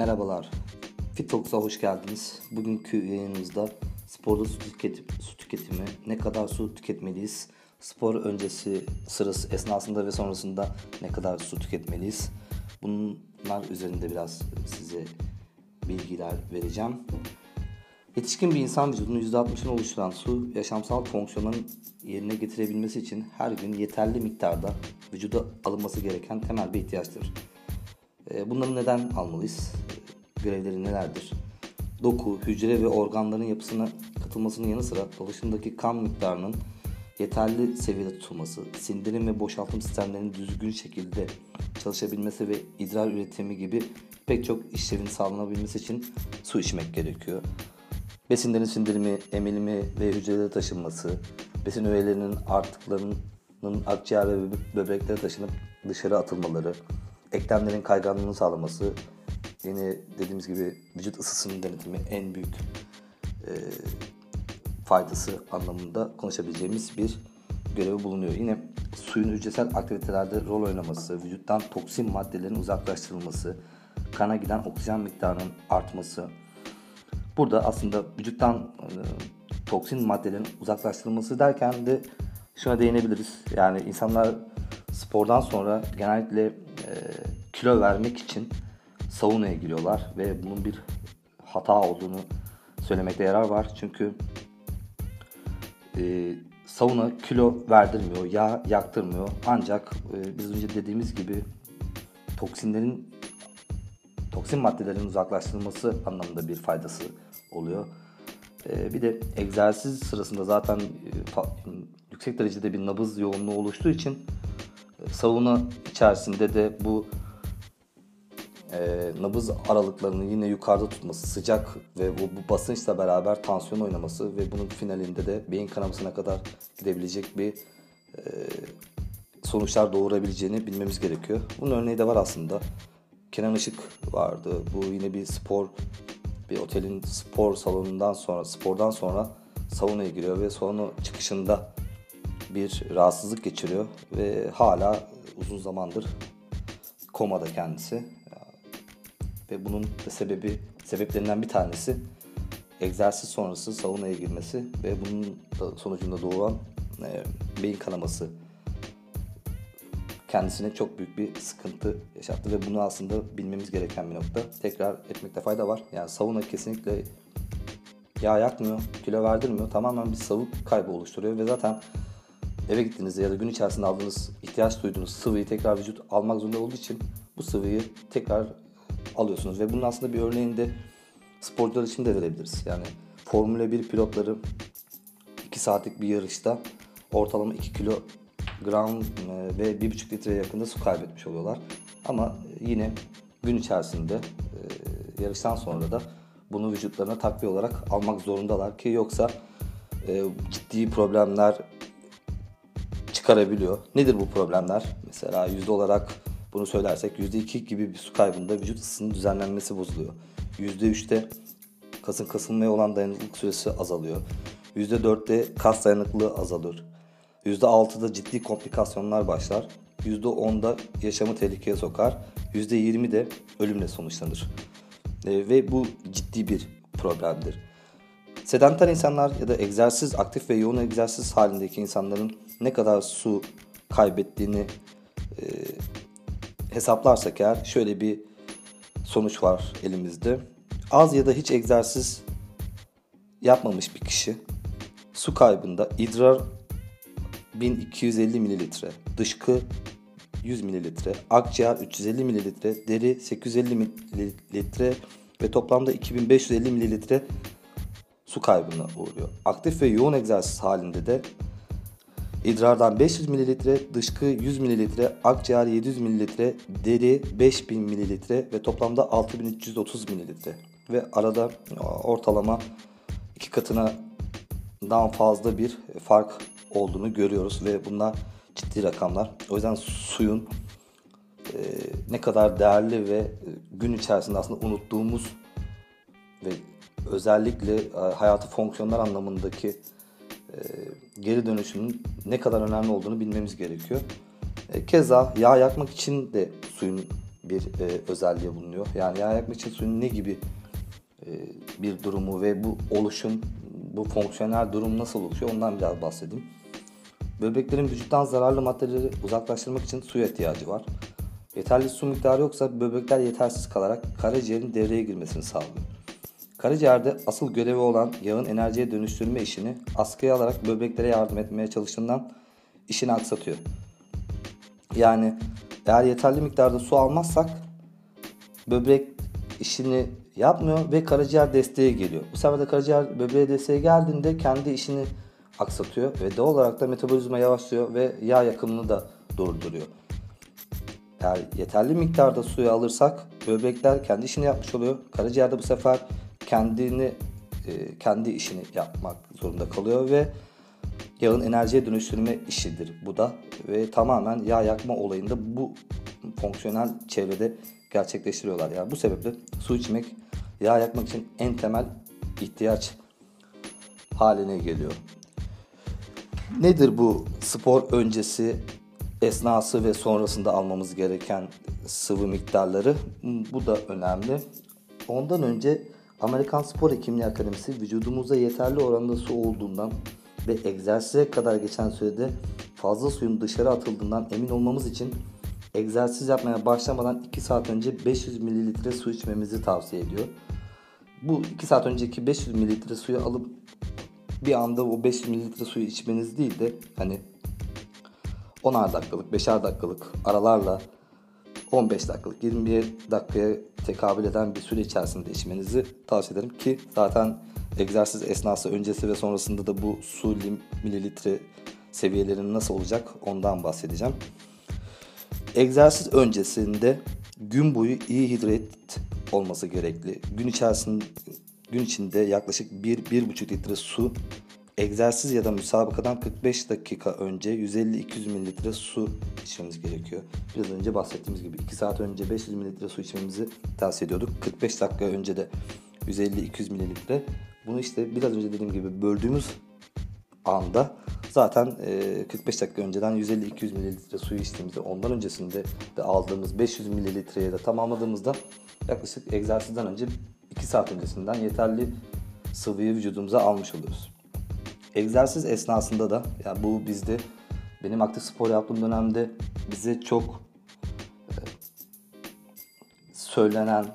Merhabalar. Fitox'a hoş geldiniz. Bugünkü yayınımızda sporda su, tüketim, su tüketimi, ne kadar su tüketmeliyiz, spor öncesi, sırası, esnasında ve sonrasında ne kadar su tüketmeliyiz. Bunlar üzerinde biraz size bilgiler vereceğim. Yetişkin bir insan vücudunun %60'ını oluşturan su, yaşamsal fonksiyonların yerine getirebilmesi için her gün yeterli miktarda vücuda alınması gereken temel bir ihtiyaçtır. Ee, bunları neden almalıyız? Görevleri nelerdir? Doku, hücre ve organların yapısına katılmasının yanı sıra dolaşımdaki kan miktarının yeterli seviyede tutulması, sindirim ve boşaltım sistemlerinin düzgün şekilde çalışabilmesi ve idrar üretimi gibi pek çok işlevin sağlanabilmesi için su içmek gerekiyor. Besinlerin sindirimi, emilimi ve hücrelere taşınması, besin öğelerinin artıklarının akciğer ve böbreklere taşınıp dışarı atılmaları, eklemlerin kayganlığını sağlaması, yine dediğimiz gibi vücut ısısının denetimi en büyük e, faydası anlamında konuşabileceğimiz bir görevi bulunuyor. Yine suyun hücresel aktivitelerde rol oynaması, vücuttan toksin maddelerin uzaklaştırılması, kana giden oksijen miktarının artması. Burada aslında vücuttan e, toksin maddelerin uzaklaştırılması derken de şuna değinebiliriz. Yani insanlar spordan sonra genellikle e, kilo vermek için saunaya giriyorlar ve bunun bir hata olduğunu söylemekte yarar var. Çünkü e, sauna kilo verdirmiyor, yağ yaktırmıyor. Ancak e, biz önce dediğimiz gibi toksinlerin toksin maddelerin uzaklaştırılması anlamında bir faydası oluyor. E, bir de egzersiz sırasında zaten e, yüksek derecede bir nabız yoğunluğu oluştuğu için e, sauna içerisinde de bu e, nabız aralıklarını yine yukarıda tutması, sıcak ve bu, bu basınçla beraber tansiyon oynaması ve bunun finalinde de beyin kanamasına kadar gidebilecek bir e, sonuçlar doğurabileceğini bilmemiz gerekiyor. Bunun örneği de var aslında. Kenan Işık vardı. Bu yine bir spor, bir otelin spor salonundan sonra, spordan sonra saunaya giriyor ve sonra çıkışında bir rahatsızlık geçiriyor ve hala uzun zamandır komada kendisi. Ve bunun da sebebi sebeplerinden bir tanesi egzersiz sonrası saunaya girmesi ve bunun da sonucunda doğan e, beyin kanaması kendisine çok büyük bir sıkıntı yaşattı ve bunu aslında bilmemiz gereken bir nokta. Tekrar etmekte fayda var. Yani sauna kesinlikle yağ yakmıyor, kilo verdirmiyor. Tamamen bir sıvı kaybı oluşturuyor ve zaten eve gittiğinizde ya da gün içerisinde aldığınız, ihtiyaç duyduğunuz sıvıyı tekrar vücut almak zorunda olduğu için bu sıvıyı tekrar alıyorsunuz. Ve bunun aslında bir örneğini de sporcular için de verebiliriz. Yani Formula 1 pilotları 2 saatlik bir yarışta ortalama 2 kilo gram e, ve 1,5 litre yakında su kaybetmiş oluyorlar. Ama yine gün içerisinde e, yarıştan sonra da bunu vücutlarına takviye olarak almak zorundalar ki yoksa e, ciddi problemler çıkarabiliyor. Nedir bu problemler? Mesela yüzde olarak bunu söylersek %2 gibi bir su kaybında vücut ısısının düzenlenmesi bozuluyor. %3'te kasın kasılmaya olan dayanıklılık süresi azalıyor. %4'te kas dayanıklılığı azalır. %6'da ciddi komplikasyonlar başlar. %10'da yaşamı tehlikeye sokar. %20'de ölümle sonuçlanır. E, ve bu ciddi bir problemdir. Sedanter insanlar ya da egzersiz, aktif ve yoğun egzersiz halindeki insanların ne kadar su kaybettiğini e, hesaplarsak eğer şöyle bir sonuç var elimizde. Az ya da hiç egzersiz yapmamış bir kişi su kaybında idrar 1250 mililitre, dışkı 100 mililitre, akciğer 350 mililitre, deri 850 mililitre ve toplamda 2550 mililitre su kaybına uğruyor. Aktif ve yoğun egzersiz halinde de İdrardan 500 ml, dışkı 100 ml, akciğer 700 ml, deri 5000 ml ve toplamda 6330 ml. Ve arada ortalama iki katına daha fazla bir fark olduğunu görüyoruz ve bunlar ciddi rakamlar. O yüzden suyun e, ne kadar değerli ve gün içerisinde aslında unuttuğumuz ve özellikle e, hayatı fonksiyonlar anlamındaki e, geri dönüşünün ne kadar önemli olduğunu bilmemiz gerekiyor. E, keza yağ yakmak için de suyun bir e, özelliği bulunuyor. Yani yağ yakmak için suyun ne gibi e, bir durumu ve bu oluşum, bu fonksiyonel durum nasıl oluşuyor ondan biraz bahsedeyim. Böbreklerin vücuttan zararlı maddeleri uzaklaştırmak için suya ihtiyacı var. Yeterli su miktarı yoksa böbrekler yetersiz kalarak karaciğerin devreye girmesini sağlıyor. Karaciğerde asıl görevi olan yağın enerjiye dönüştürme işini askıya alarak böbreklere yardım etmeye çalıştığından işini aksatıyor. Yani eğer yeterli miktarda su almazsak böbrek işini yapmıyor ve karaciğer desteğe geliyor. Bu sefer de karaciğer böbreğe desteğe geldiğinde kendi işini aksatıyor ve doğal olarak da metabolizma yavaşlıyor ve yağ yakımını da durduruyor. Eğer yeterli miktarda suyu alırsak böbrekler kendi işini yapmış oluyor. Karaciğer de bu sefer kendini e, kendi işini yapmak zorunda kalıyor ve yağın enerjiye dönüştürme işidir bu da ve tamamen yağ yakma olayında bu fonksiyonel çevrede gerçekleştiriyorlar. Yani bu sebeple su içmek yağ yakmak için en temel ihtiyaç haline geliyor. Nedir bu spor öncesi, esnası ve sonrasında almamız gereken sıvı miktarları? Bu da önemli. Ondan önce Amerikan Spor Hekimliği Akademisi vücudumuzda yeterli oranda su olduğundan ve egzersize kadar geçen sürede fazla suyun dışarı atıldığından emin olmamız için egzersiz yapmaya başlamadan 2 saat önce 500 ml su içmemizi tavsiye ediyor. Bu 2 saat önceki 500 ml suyu alıp bir anda o 500 ml suyu içmeniz değil de hani 10'ar dakikalık, 5'er dakikalık aralarla 15 dakikalık, 21 dakikaya tekabül eden bir süre içerisinde içmenizi tavsiye ederim ki zaten egzersiz esnası öncesi ve sonrasında da bu su mililitre seviyelerinin nasıl olacak ondan bahsedeceğim. Egzersiz öncesinde gün boyu iyi hidrat olması gerekli. Gün içerisinde gün içinde yaklaşık 1-1,5 litre su egzersiz ya da müsabakadan 45 dakika önce 150-200 ml su içmemiz gerekiyor. Biraz önce bahsettiğimiz gibi 2 saat önce 500 ml su içmemizi tavsiye ediyorduk. 45 dakika önce de 150-200 ml. Bunu işte biraz önce dediğim gibi böldüğümüz anda zaten 45 dakika önceden 150-200 ml suyu içtiğimizde ondan öncesinde de aldığımız 500 ml'ye de tamamladığımızda yaklaşık egzersizden önce 2 saat öncesinden yeterli sıvıyı vücudumuza almış oluyoruz. Egzersiz esnasında da yani bu bizde benim aktif spor yaptığım dönemde bize çok e, söylenen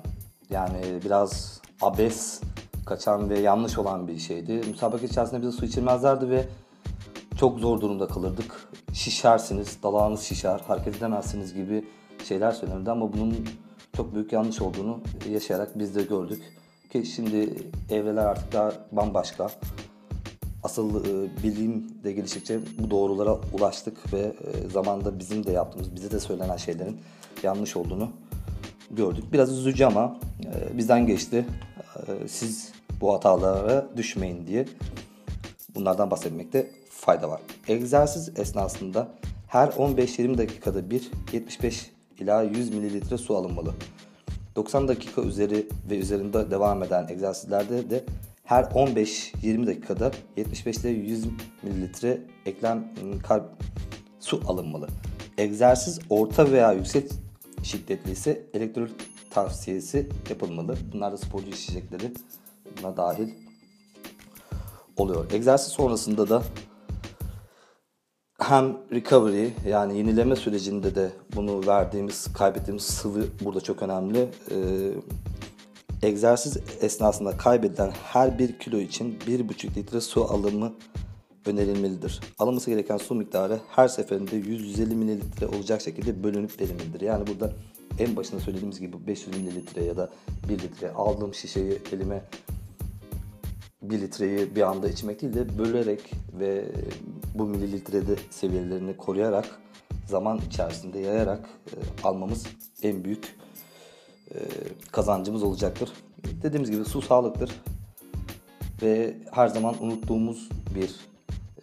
yani biraz abes kaçan ve yanlış olan bir şeydi. Müsabaka içerisinde bize su içirmezlerdi ve çok zor durumda kalırdık. Şişersiniz, dalağınız şişer, hareket edemezsiniz gibi şeyler söylenirdi ama bunun çok büyük yanlış olduğunu yaşayarak biz de gördük. Ki şimdi evreler artık daha bambaşka. Asıl e, bilim de geliştikçe bu doğrulara ulaştık ve e, zamanda bizim de yaptığımız, bize de söylenen şeylerin yanlış olduğunu gördük. Biraz üzücü ama e, bizden geçti. E, siz bu hatalara düşmeyin diye bunlardan bahsetmekte fayda var. Egzersiz esnasında her 15-20 dakikada bir 75 ila 100 ml su alınmalı. 90 dakika üzeri ve üzerinde devam eden egzersizlerde de her 15-20 dakikada 75 ile 100 ml eklem kalp su alınmalı. Egzersiz orta veya yüksek şiddetli ise elektrolit tavsiyesi yapılmalı. Bunlar da sporcu içecekleri buna dahil oluyor. Egzersiz sonrasında da hem recovery yani yenileme sürecinde de bunu verdiğimiz, kaybettiğimiz sıvı burada çok önemli. Ee, egzersiz esnasında kaybedilen her bir kilo için 1,5 litre su alımı önerilmelidir. Alınması gereken su miktarı her seferinde 100-150 mililitre olacak şekilde bölünüp verilmelidir. Yani burada en başında söylediğimiz gibi 500 mililitre ya da 1 litre aldığım şişeyi elime 1 litreyi bir anda içmek değil de bölerek ve bu mililitrede seviyelerini koruyarak zaman içerisinde yayarak e, almamız en büyük kazancımız olacaktır. Dediğimiz gibi su sağlıktır ve her zaman unuttuğumuz bir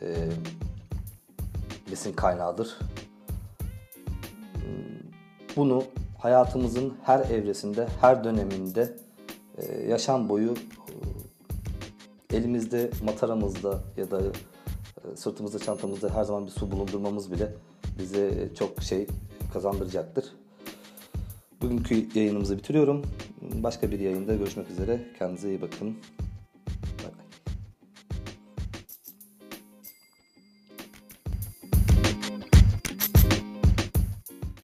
e, besin kaynağıdır. Bunu hayatımızın her evresinde, her döneminde e, yaşam boyu e, elimizde, mataramızda ya da e, sırtımızda, çantamızda her zaman bir su bulundurmamız bile bize çok şey kazandıracaktır. Bugünkü yayınımızı bitiriyorum. Başka bir yayında görüşmek üzere. Kendinize iyi bakın.